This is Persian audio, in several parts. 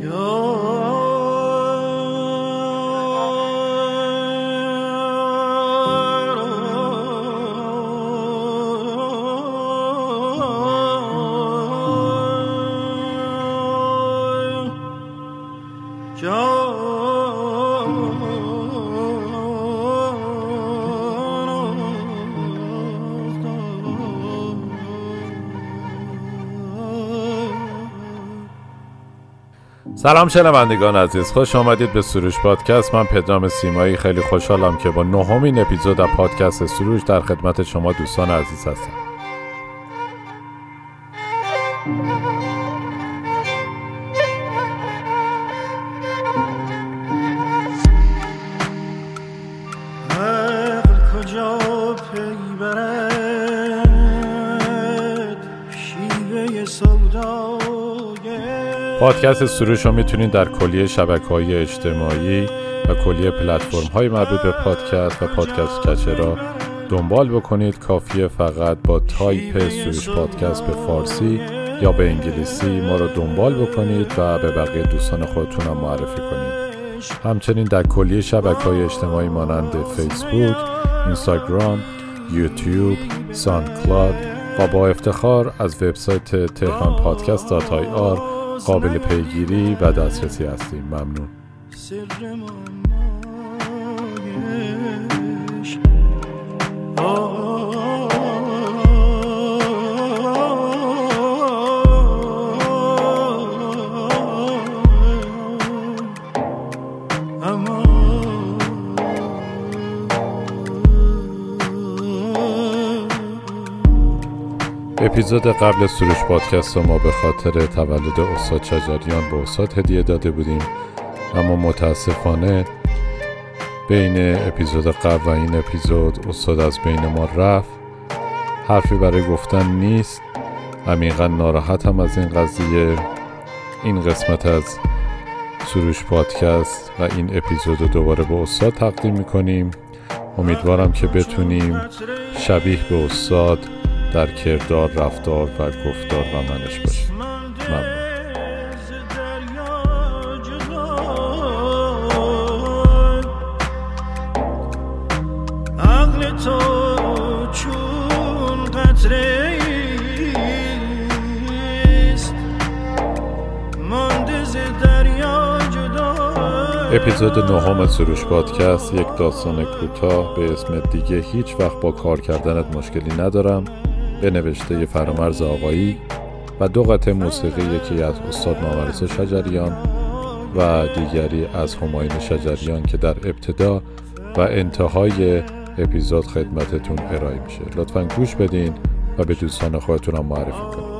Your سلام شنوندگان عزیز خوش آمدید به سروش پادکست. من پدرام سیمایی خیلی خوشحالم که با نهمین اپیزود از پادکست سروش در خدمت شما دوستان عزیز هستم. پادکست سروش رو می‌تونید در کلیه شبکه های اجتماعی و کلیه پلتفرم های مربوط به پادکست و podcast catcher ها دنبال بکنید. کافیه فقط با تایپ سروش پادکست به فارسی یا به انگلیسی ما رو دنبال بکنید و به بقیه دوستان خودتون هم معرفی کنید. همچنین در کلیه شبکه های اجتماعی مانند فیسبوک، اینستاگرام، یوتیوب، کلاد و با افتخار از وبسایت تهران پادکست آر قابل پیگیری و دسترسی هستیم. ممنون. اپیزود قبل سروش پادکست ما به خاطر تولد استاد شجریان به استاد هدیه داده بودیم. اما متاسفانه بین اپیزود قبل و این اپیزود استاد از بین ما رفت. حرفی برای گفتن نیست. عمیقا ناراحتم از این قضیه. این قسمت از سروش پادکست و این اپیزود رو دوباره به استاد تقدیم می‌کنیم. امیدوارم که بتونیم شبیه به استاد در کردار رفتار و گفتار و منش باشه. ممنون. اپیزود نهم سروش پادکست یک داستان کوتاه به اسم دیگه. هیچ وقت با کار کردنت مشکلی ندارم. به نوشته فرامرز آقایی و دو قطعه موسیقی یکی از استاد مامرس شجریان و دیگری از هماین شجریان که در ابتدا و انتهای اپیزود خدمتتون ارائه میشه. لطفا گوش بدین و به دوستان خودتون هم معرفی کنید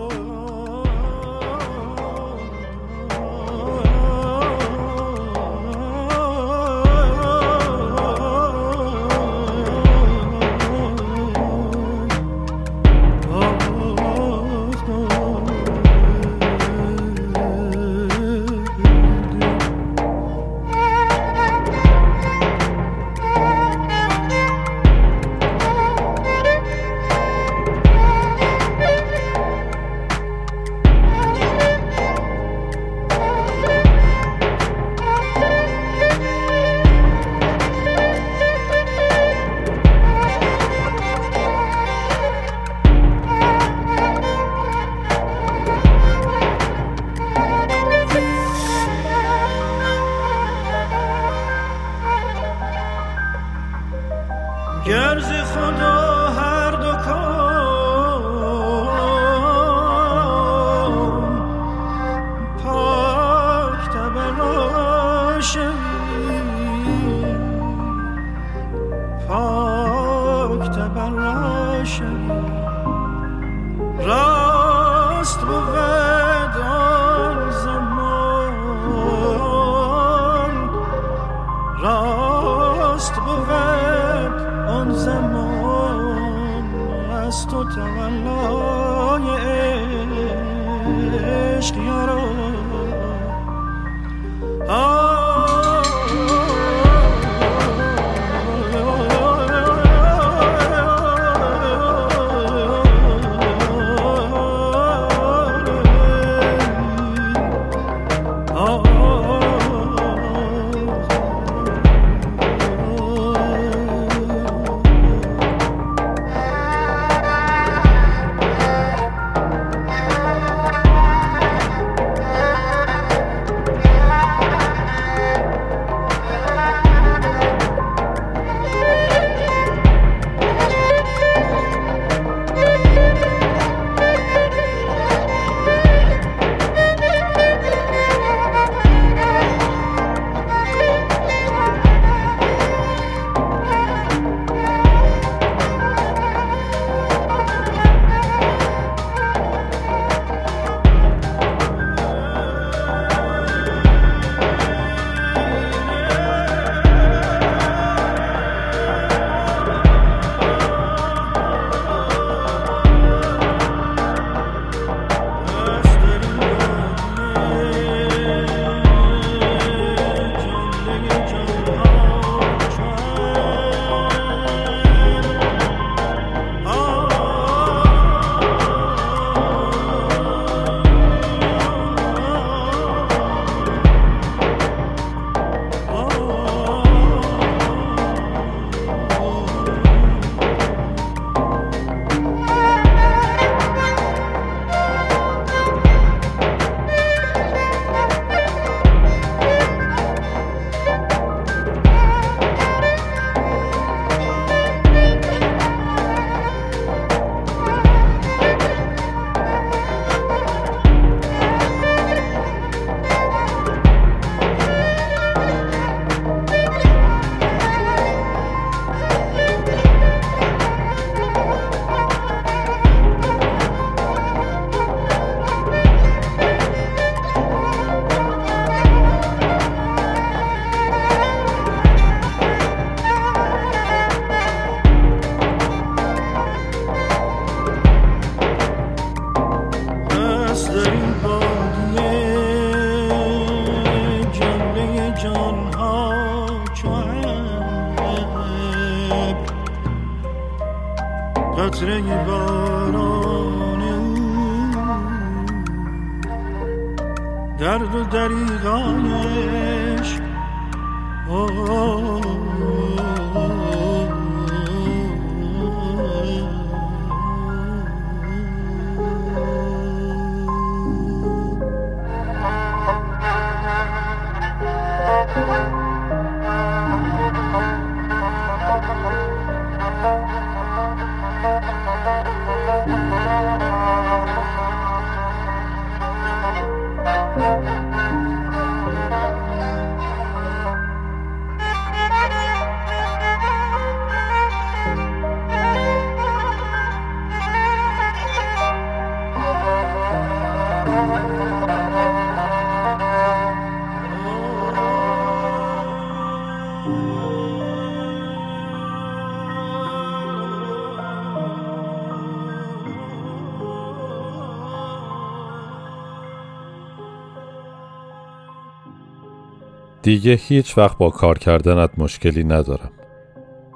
دیگه هیچ وقت با کار کردنت مشکلی ندارم.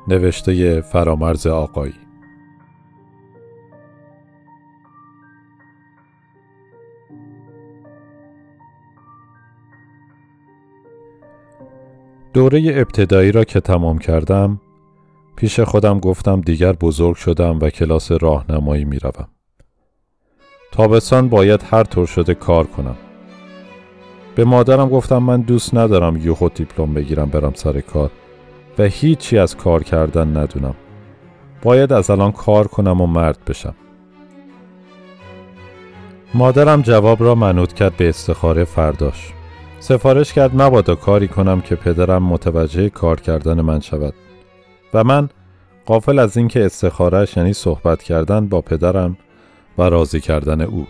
نوشته فرامرز آقایی. دوره ابتدایی را که تمام کردم پیش خودم گفتم دیگر بزرگ شدم و کلاس راهنمایی می روم. تابستان باید هر طور شده کار کنم. به مادرم گفتم من دوست ندارم یوهو دیپلم بگیرم برم سر کار و هیچی از کار کردن ندونم. باید از الان کار کنم و مرد بشم. مادرم جواب را منوط کرد به استخاره فرداش. سفارش کرد مبادا کاری کنم که پدرم متوجه کار کردن من شود و من قافل از اینکه استخارش یعنی صحبت کردن با پدرم و راضی کردن او.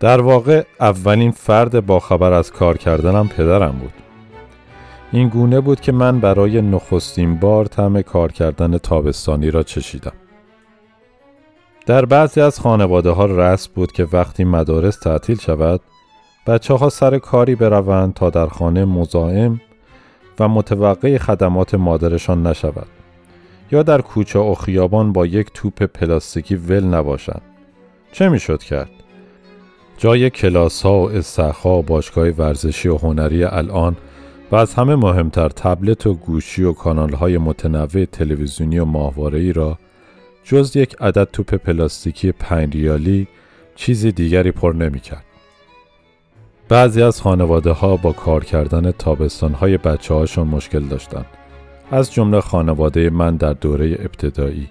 در واقع اولین فرد با خبر از کار کردنم پدرم بود. این گونه بود که من برای نخستین بار طعم کار کردن تابستانی را چشیدم. در بعضی از خانواده ها رسم بود که وقتی مدارس تعطیل شود بچه ها سر کاری بروند تا در خانه مزاحم و متوقع خدمات مادرشان نشود یا در کوچه و خیابان با یک توپ پلاستیکی ول نباشند. چه می‌شد کرد؟ جای کلاس ها و استخها و باشگاه ورزشی و هنری الان و از همه مهمتر تبلت و گوشی و کانال های متنوع تلویزیونی و ماهواره ای را جز یک عدد توپ پلاستیکی پنج ریالی چیزی دیگری پر نمی کرد. بعضی از خانواده ها با کار کردن تابستان های بچه هاشون مشکل داشتند. از جمله خانواده من در دوره ابتدایی.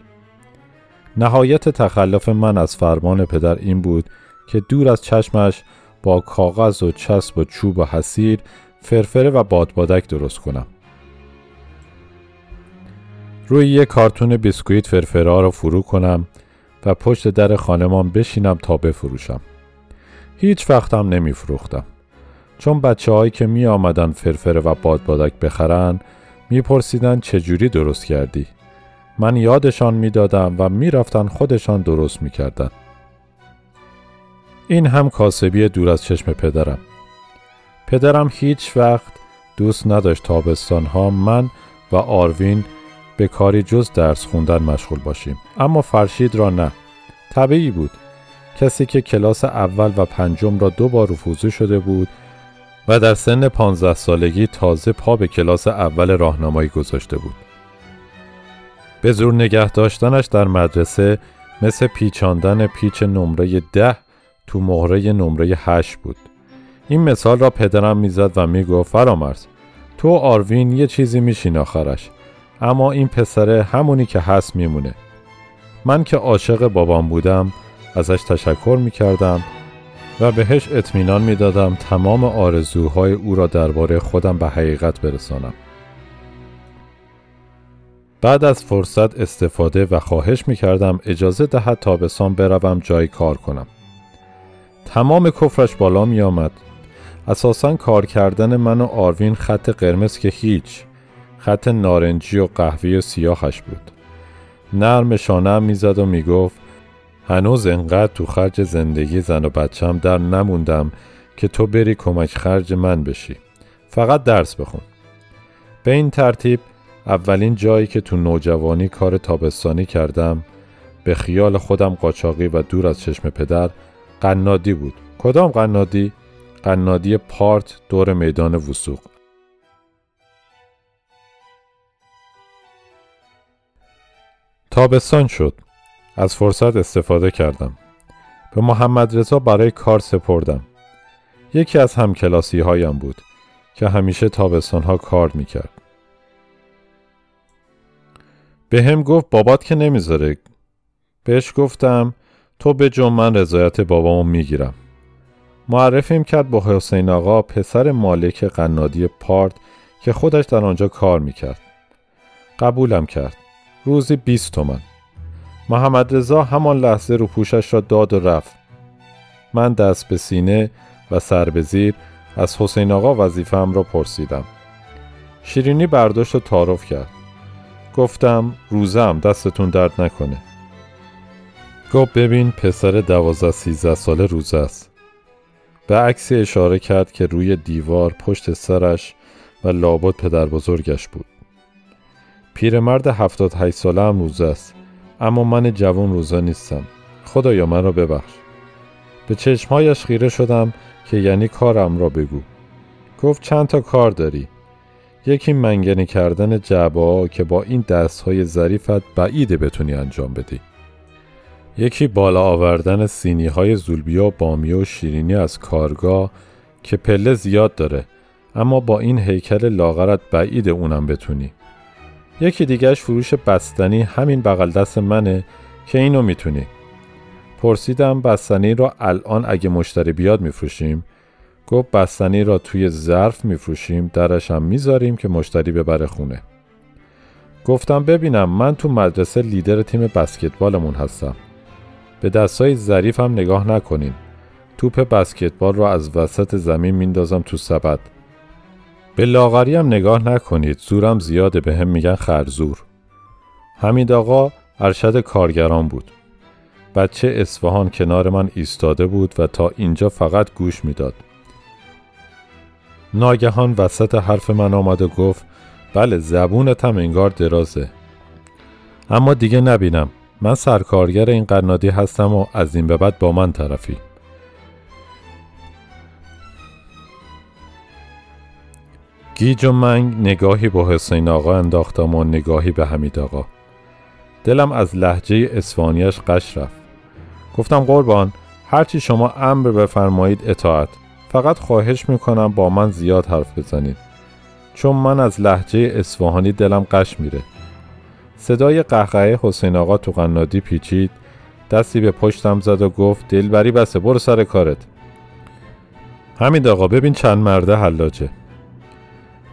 نهایت تخلف من از فرمان پدر این بود که دور از چشمش با کاغذ و چسب و چوب و حسیر فرفره و بادبادک درست کنم. روی یک کارتون بیسکویت فرفره ها را فرو کنم و پشت در خانمان بشینم تا بفروشم. هیچ وقتم نمی فروختم. چون بچه هایی که می آمدن فرفره و بادبادک بخرن می پرسیدن چجوری درست کردی؟ من یادشان می دادم و می رفتن خودشان درست می کردن. این هم کاسبی دور از چشم پدرم. پدرم هیچ وقت دوست نداشت تابستان ها من و آروین به کاری جز درس خوندن مشغول باشیم. اما فرشید را نه. طبیعی بود. کسی که کلاس اول و پنجم را دو بار رفوزه شده بود و در سن پانزده سالگی تازه پا به کلاس اول راهنمایی گذاشته بود. به زور نگه داشتنش در مدرسه مثل پیچاندن پیچ نمره ده تو مهره نمره هشت بود. این مثال را پدرم می‌زد و می‌گفت فرامرز تو آروین یه چیزی میشین آخرش اما این پسره همونی که هست میمونه. من که عاشق بابام بودم ازش تشکر می‌کردم و بهش اطمینان می‌دادم تمام آرزوهای او را درباره خودم به حقیقت برسانم. بعد از فرصت استفاده و خواهش می‌کردم اجازه دهد تابستان بروم جای کار کنم. تمام کفرش بالا می آمد اساسا کار کردن من و آروین خط قرمز که هیچ خط نارنجی و قهوی و سیاهش بود. نرم شانه می‌زد و می‌گفت هنوز انقدر تو خرج زندگی زن و بچم در نموندم که تو بری کمک خرج من بشی. فقط درس بخون. به این ترتیب اولین جایی که تو نوجوانی کار تابستانی کردم به خیال خودم قاچاقی و دور از چشم پدر قنادی بود. کدام قنادی؟ قنادی پارت دور میدان وسوق تابستان شد. از فرصت استفاده کردم. به محمد رضا برای کار سپردم. یکی از همکلاسی هایم بود که همیشه تابستان ها کار می‌کرد. به هم گفت بابات که نمی‌ذاره. بهش گفتم تو به جون من رضایت بابامو می‌گیرم. معرفیم کرد با حسین آقا پسر مالک قنادی پارت که خودش در آنجا کار می‌کرد. قبولم کرد. روزی 20 تومن محمد رضا همان لحظه رو پوشش را داد و رفت. من دست به سینه و سر به زیر از حسین آقا وظیفه‌ام را پرسیدم. شیرینی برداشت و تعارف کرد. گفتم روزم دستتون درد نکنه. گفت ببین پسر دوازده سیزده ساله روزه است. به عکسی اشاره کرد که روی دیوار پشت سرش و لابد پدر بزرگش بود. پیرمرد هفتاد هشت ساله هم روزه است. اما من جوان روزه نیستم. خدایا من را ببخش. به چشمهایش خیره شدم که یعنی کارم را بگو. گفت چند تا کار داری؟ یکی منگنی کردن جعبه که با این دست های ظریفت بعیده بتونی انجام بدی. یکی بالا آوردن سینی های زولبیا و بامیه و شیرینی از کارگاه که پله زیاد داره اما با این هیکل لاغرت بعید اونم بتونی. یکی دیگهش فروش بستنی همین بغل دست منه که اینو می‌تونی. پرسیدم بستنی را الان اگه مشتری بیاد میفروشیم؟ گفت بستنی را توی ظرف میفروشیم درش هم می‌ذاریم که مشتری ببره خونه. گفتم ببینم من تو مدرسه لیدر تیم بسکتبالمون هستم. به دستای ظریف هم نگاه نکنین. توپ بسکتبال را از وسط زمین میندازم تو سبد. به لاغری هم نگاه نکنید زورم زیاده به هم میگن خرزور. حمید آقا ارشد کارگران بود. بچه اصفهان کنار من ایستاده بود و تا اینجا فقط گوش می‌داد. ناگهان وسط حرف من آمد و گفت بله زبونت هم انگار درازه. اما دیگه نبینم. من سرکارگر این قنادی هستم و از این به بعد با من طرفی. گیج و منگ نگاهی با حسین آقا انداختم و نگاهی به حمید آقا. دلم از لحجه اسفانیش قش رفت. گفتم قربان هرچی شما امر بفرمایید اطاعت. فقط خواهش می‌کنم با من زیاد حرف بزنید. چون من از لحجه اصفهانی دلم قش میره. صدای قهقهه حسین آقا تو قنادی پیچید. دستی به پشتم زد و گفت دلبری بسه برو سر کارت. حمید آقا ببین چند مرده حلاجه.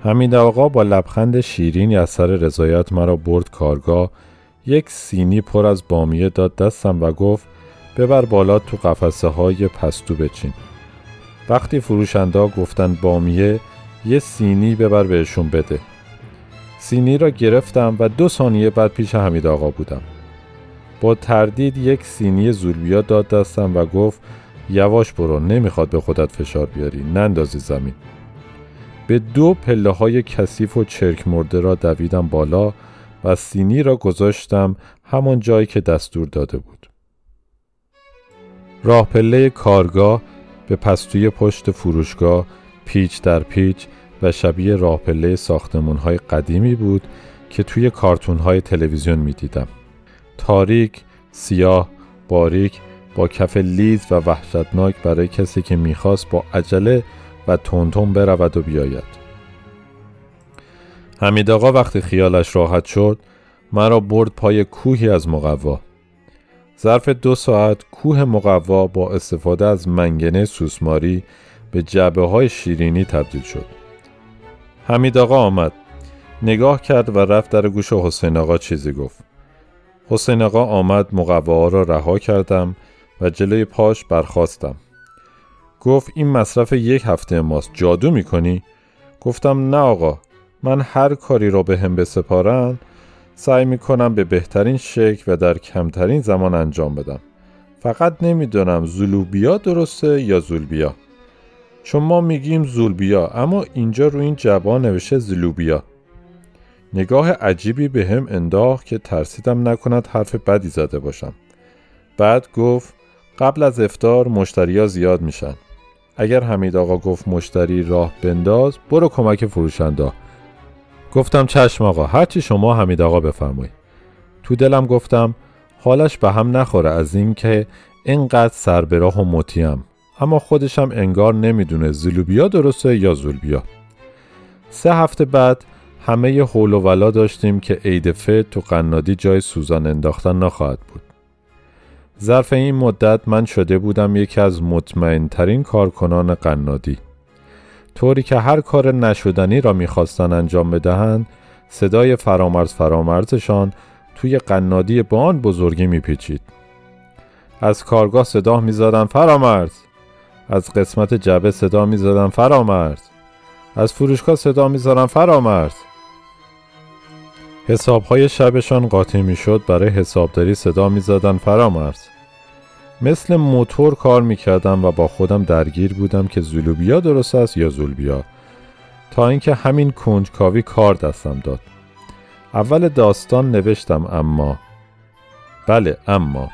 حمید آقا با لبخند شیرینی از سر رضایت مرا برد کارگاه. یک سینی پر از بامیه داد دستم و گفت ببر بالا تو قفسه های پستو بچین. وقتی فروشنده گفتن بامیه یه سینی ببر بهشون بده. سینی را گرفتم و دو ثانیه بعد پیش حمید آقا بودم. با تردید یک سینی زولبیا داد دستم و گفت یواش برو نمی‌خواد به خودت فشار بیاری نندازی زمین. به دو پله های کثیف و چرک مرده را دویدم بالا و سینی را گذاشتم همان جایی که دستور داده بود. راه پله کارگاه به پستوی پشت فروشگاه پیچ در پیچ و شبیه راه پله ساختمون های قدیمی بود که توی کارتون های تلویزیون می دیدم. تاریک، سیاه، باریک با کف لیز و وحشتناک برای کسی که می‌خواست با عجله و تونتون برود و بیاید. حمید آقا وقتی خیالش راحت شد مرا برد پای کوهی از مقوا ظرف دو ساعت کوه مقوا با استفاده از منگنه سوسماری به جبه های شیرینی تبدیل شد حمید آقا آمد. نگاه کرد و رفت در گوش حسین آقا چیزی گفت. حسین آقا آمد مقوا را رها کردم و جلوی پاش برخواستم گفت این مصرف یک هفته ماست جادو می‌کنی؟ گفتم نه آقا من هر کاری را به هم بسپارن سعی می‌کنم به بهترین شکل و در کمترین زمان انجام بدم. فقط نمی‌دونم زولوبیا درسته یا زولبیا چون ما میگیم زولبیا اما اینجا رو این جبا نوشته زلوبیا. نگاه عجیبی به هم انداخت که ترسیدم نکند حرف بدی زده باشم. بعد گفت قبل از افتار مشتریا زیاد میشن. اگر حمید آقا گفت مشتری راه بنداز برو کمک فروشنده گفتم چشم آقا هرچی شما حمید آقا بفرمایید. تو دلم گفتم حالش به هم نخوره از این که اینقدر سر به راه و مطیم اما خودشم انگار نمی‌دونه زلوبیا درسته یا زولبیا. سه هفته بعد همه ی حول و ولا داشتیم که عید فت تو قنادی جای سوزان انداختن نخواهد بود. ظرف این مدت من شده بودم یکی از مطمئن ترین کارکنان قنادی. طوری که هر کار نشدنی را می‌خواستن انجام بدهند صدای فرامرز فرامرزشان توی قنادی با آن بزرگی میپیچید. از کارگاه صدا می‌زدن فرامرز! از قسمت جبه صدا می‌زدن فرامرز. از فروشگاه صدا می‌زدن فرامرز. حسابهای شبشان قاطی می‌شد برای حسابداری صدا می‌زدن فرامرز. مثل موتور کار می‌کردم و با خودم درگیر بودم که زولوبیا درست است یا زولبیا. تا اینکه همین کنجکاوی کار دستم داد. اول داستان نوشتم اما. بله اما.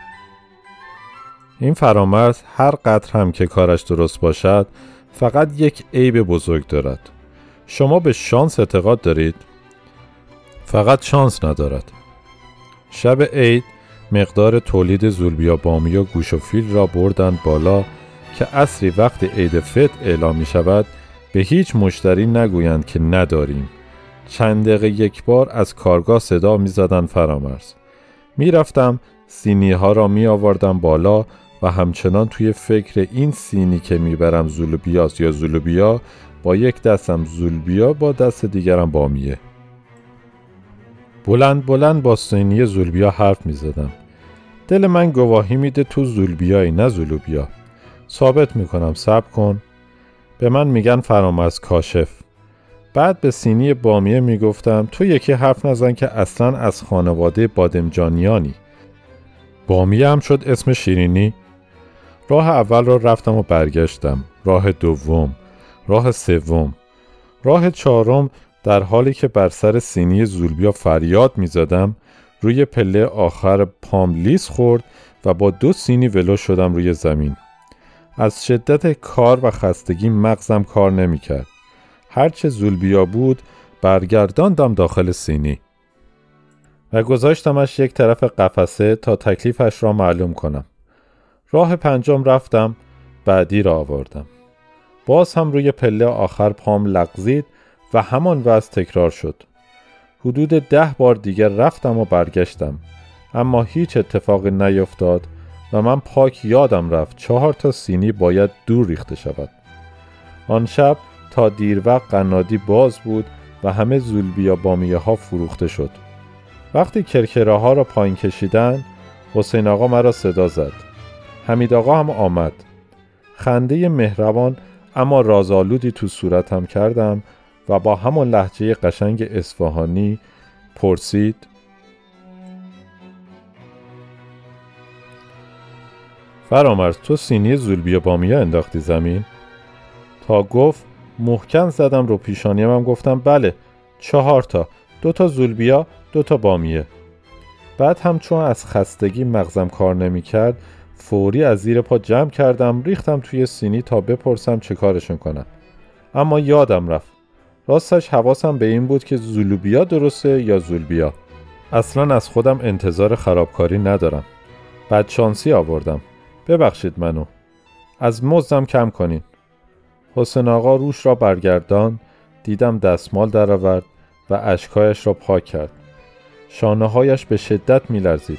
این فرامرز هر قدر هم که کارش درست باشد فقط یک عیب بزرگ دارد. شما به شانس اعتقاد دارید؟ فقط شانس ندارد. شب عید مقدار تولید زولبیا بامی و گوش و فیل را بردند بالا که اصری وقتی عید فت اعلام می شود به هیچ مشتری نگویند که نداریم. چند دقیقه یک بار از کارگاه صدا می زدن فرامرز. می رفتم سینی ها را می آوردم بالا و همچنان توی فکر این سینی که می‌برم زولبیاست یا زولبیا با یک دستم زولبیا با دست دیگرم بامیه. بلند بلند با سینی زولبیا حرف می زدم. دل من گواهی میده تو زولبیایی نه زولوبیا. ثابت می‌کنم سب کن. به من میگن فرامرز کاشف. بعد به سینی بامیه می‌گفتم تو یکی حرف نزن که اصلا از خانواده بادمجانیانی. بامیه هم شد اسم شیرینی. راه اول را رفتم و برگشتم. راه دوم راه سوم. راه چهارم در حالی که بر سر سینی زولبیا فریاد می‌زدم روی پله آخر پام لیس خورد و با دو سینی ولو شدم روی زمین. از شدت کار و خستگی مغزم کار نمی‌کرد. هرچه زولبیا بود برگرداندم داخل سینی. و گذاشتمش یک طرف قفسه تا تکلیفش را معلوم کنم. راه پنجم رفتم بعدی را آوردم. باز هم روی پله آخر پام لغزید و همان وضع تکرار شد. حدود ده بار دیگر رفتم و برگشتم. اما هیچ اتفاقی نیفتاد و من پاک یادم رفت چهار تا سینی باید دور ریخته شود. آن شب تا دیر وقت قنادی باز بود و همه زولبیا بامیه ها فروخته شد. وقتی کرکره ها را پایین کشیدن حسین آقا مرا صدا زد. حمید آقا هم آمد. خنده مهربان اما رازآلودی تو صورتم کردم و با همان لحجه قشنگ اصفهانی پرسید فرامرز تو سینی زولبیا بامیا انداختی زمین؟ تا گفت محکم زدم رو پیشانیم هم گفتم بله چهار تا دو تا زولبیا دو تا بامیه بعد هم چون از خستگی مغزم کار نمی کرد فوری از زیر پا جمع کردم ریختم توی سینی تا بپرسم چه کارشون کنم اما یادم رفت. راستش حواسم به این بود که زولوبیا درسته یا زولبیا. اصلا از خودم انتظار خرابکاری ندارم. بعد شانسی آوردم. ببخشید منو. از مزدم کم کنین. حسن آقا روش را برگردان دیدم دستمال درآورد و اشکایش را پاک کرد. شانه هایش به شدت میلرزید.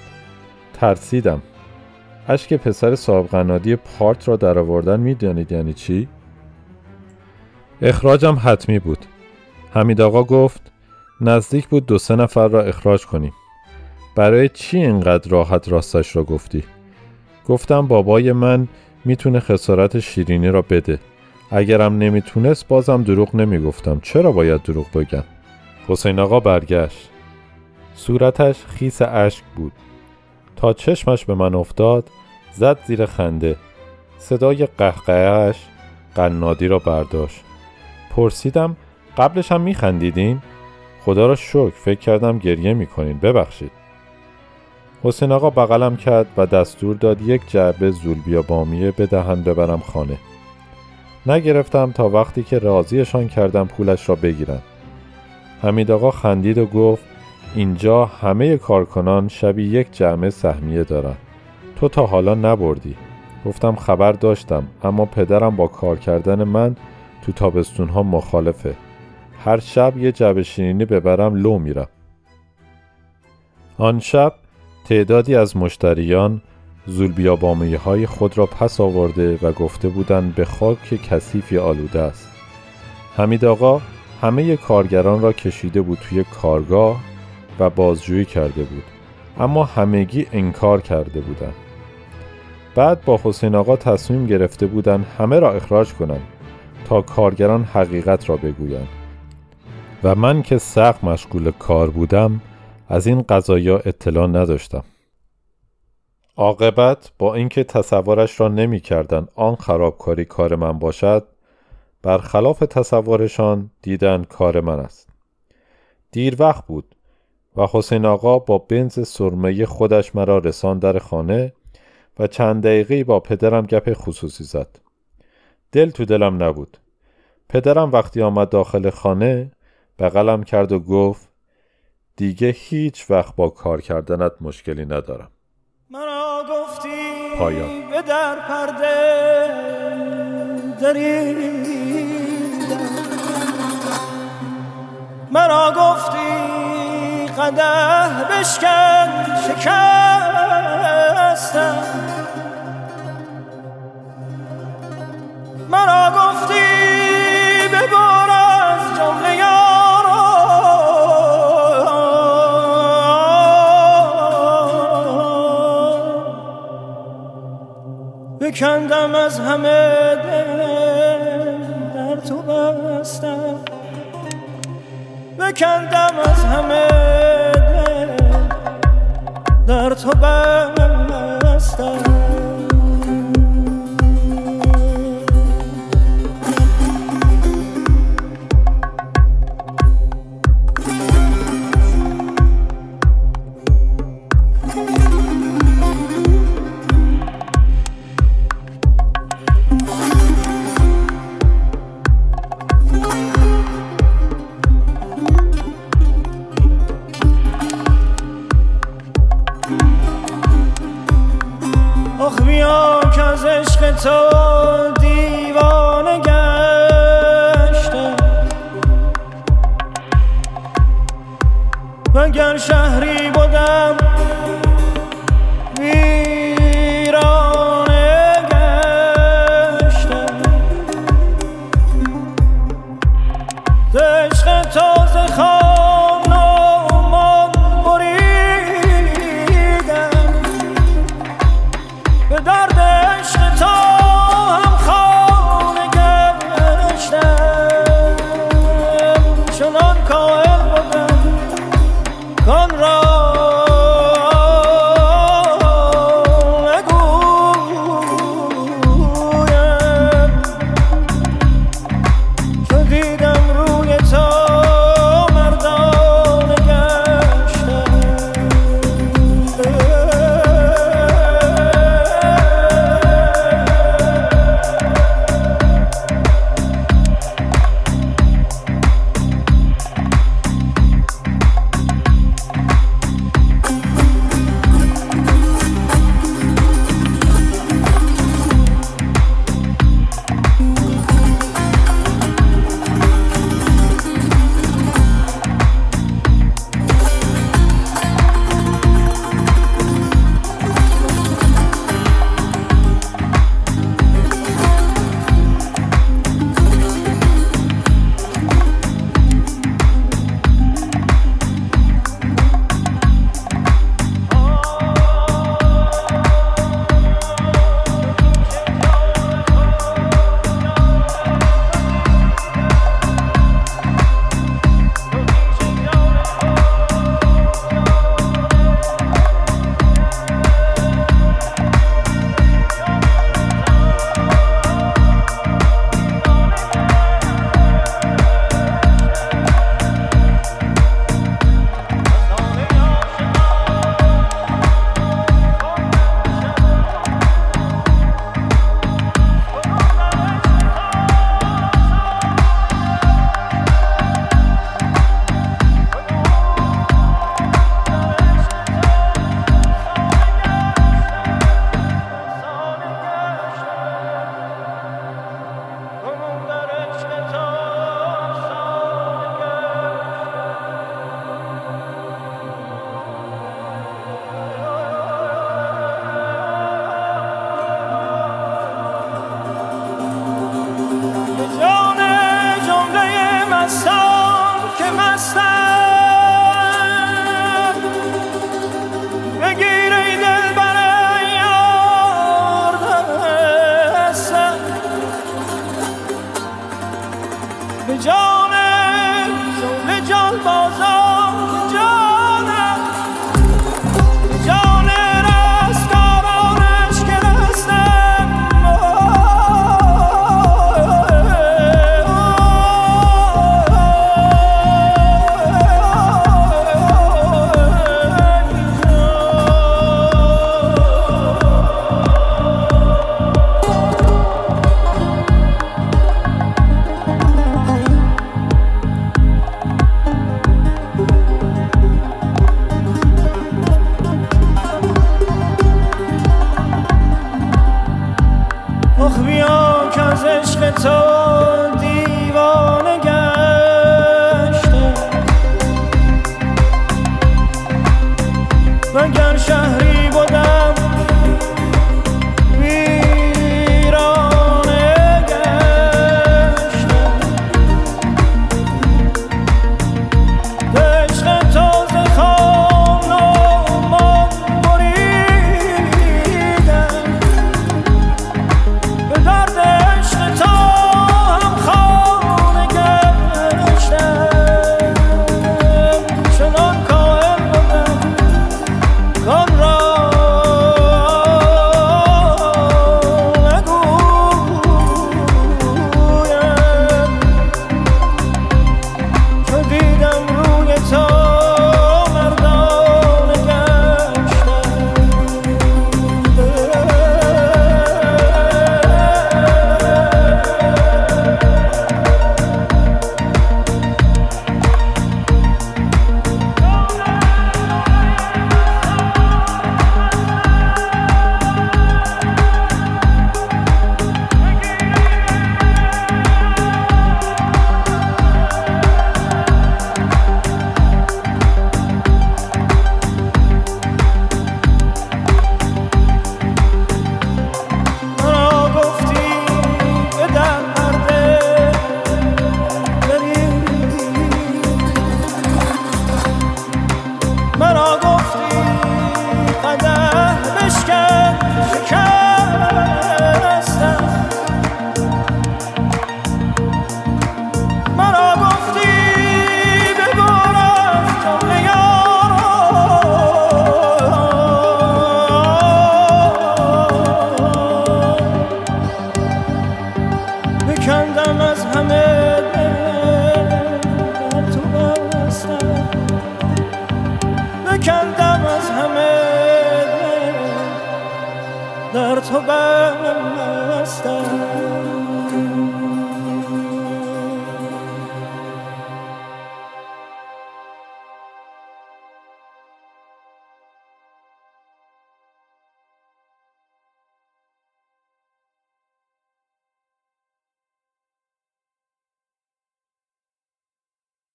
ترسیدم. اشک پسر صاحب پارت را درآوردن می‌دانید یعنی چی؟ اخراجم حتمی بود. حمید آقا گفت نزدیک بود دو سه نفر را اخراج کنیم. برای چی اینقدر راحت راستش را گفتی؟ گفتم بابای من می‌تونه خسارت شیرینی را بده. اگرم نمی‌تونست بازم دروغ نمی‌گفتم. چرا باید دروغ بگم؟ حسین آقا برگشت. صورتش خیس اشک بود. تا چشمش به من افتاد زد زیر خنده. صدای قهقهش قنادی را برداشت. پرسیدم قبلش هم میخندیدین؟ خدا را شکر فکر کردم گریه می‌کنین. ببخشید. حسین آقا بغلم کرد و دستور داد یک جعبه زولبیا بامیه بدهن ببرم خانه. نگرفتم تا وقتی که راضیشان کردم پولش را بگیرن. حمید آقا خندید و گفت اینجا همه کارکنان شبی یک جمعه سهمیه دارن. تو تا حالا نبردی. گفتم خبر داشتم اما پدرم با کار کردن من تو تابستون ها مخالفه. هر شب یه شیرینی ببرم لو میرم. آن شب تعدادی از مشتریان زولبیا های خود را پس آورده و گفته بودند به خاک کثیفی آلوده است. حمید آقا همه کارگران را کشیده بود توی کارگاه و بازجویی کرده بود. اما همگی انکار کرده بودند. بعد با حسین آقا تصمیم گرفته بودند همه را اخراج کنند تا کارگران حقیقت را بگویند. و من که سخت مشغول کار بودم از این قضایا اطلاع نداشتم. عاقبت با اینکه تصورش را نمی‌کردند آن خرابکاری کار من باشد برخلاف تصورشان دیدن کار من است. دیر وقت بود و حسین آقا با بنز سرمه خودش مرا رسان در خانه و چند دقیقه با پدرم گپ خصوصی زد. دل تو دلم نبود. پدرم وقتی آمد داخل خانه بغلم کرد و گفت دیگه هیچ وقت با کار کردنت مشکلی ندارم. مرا گفتی پایان. به در پرده مرا گفتی قده بشکن شکستم. مرا گفتی ببار از جمله بکندم از همه دل در تو بستم. بکندم از همه در تو دیدم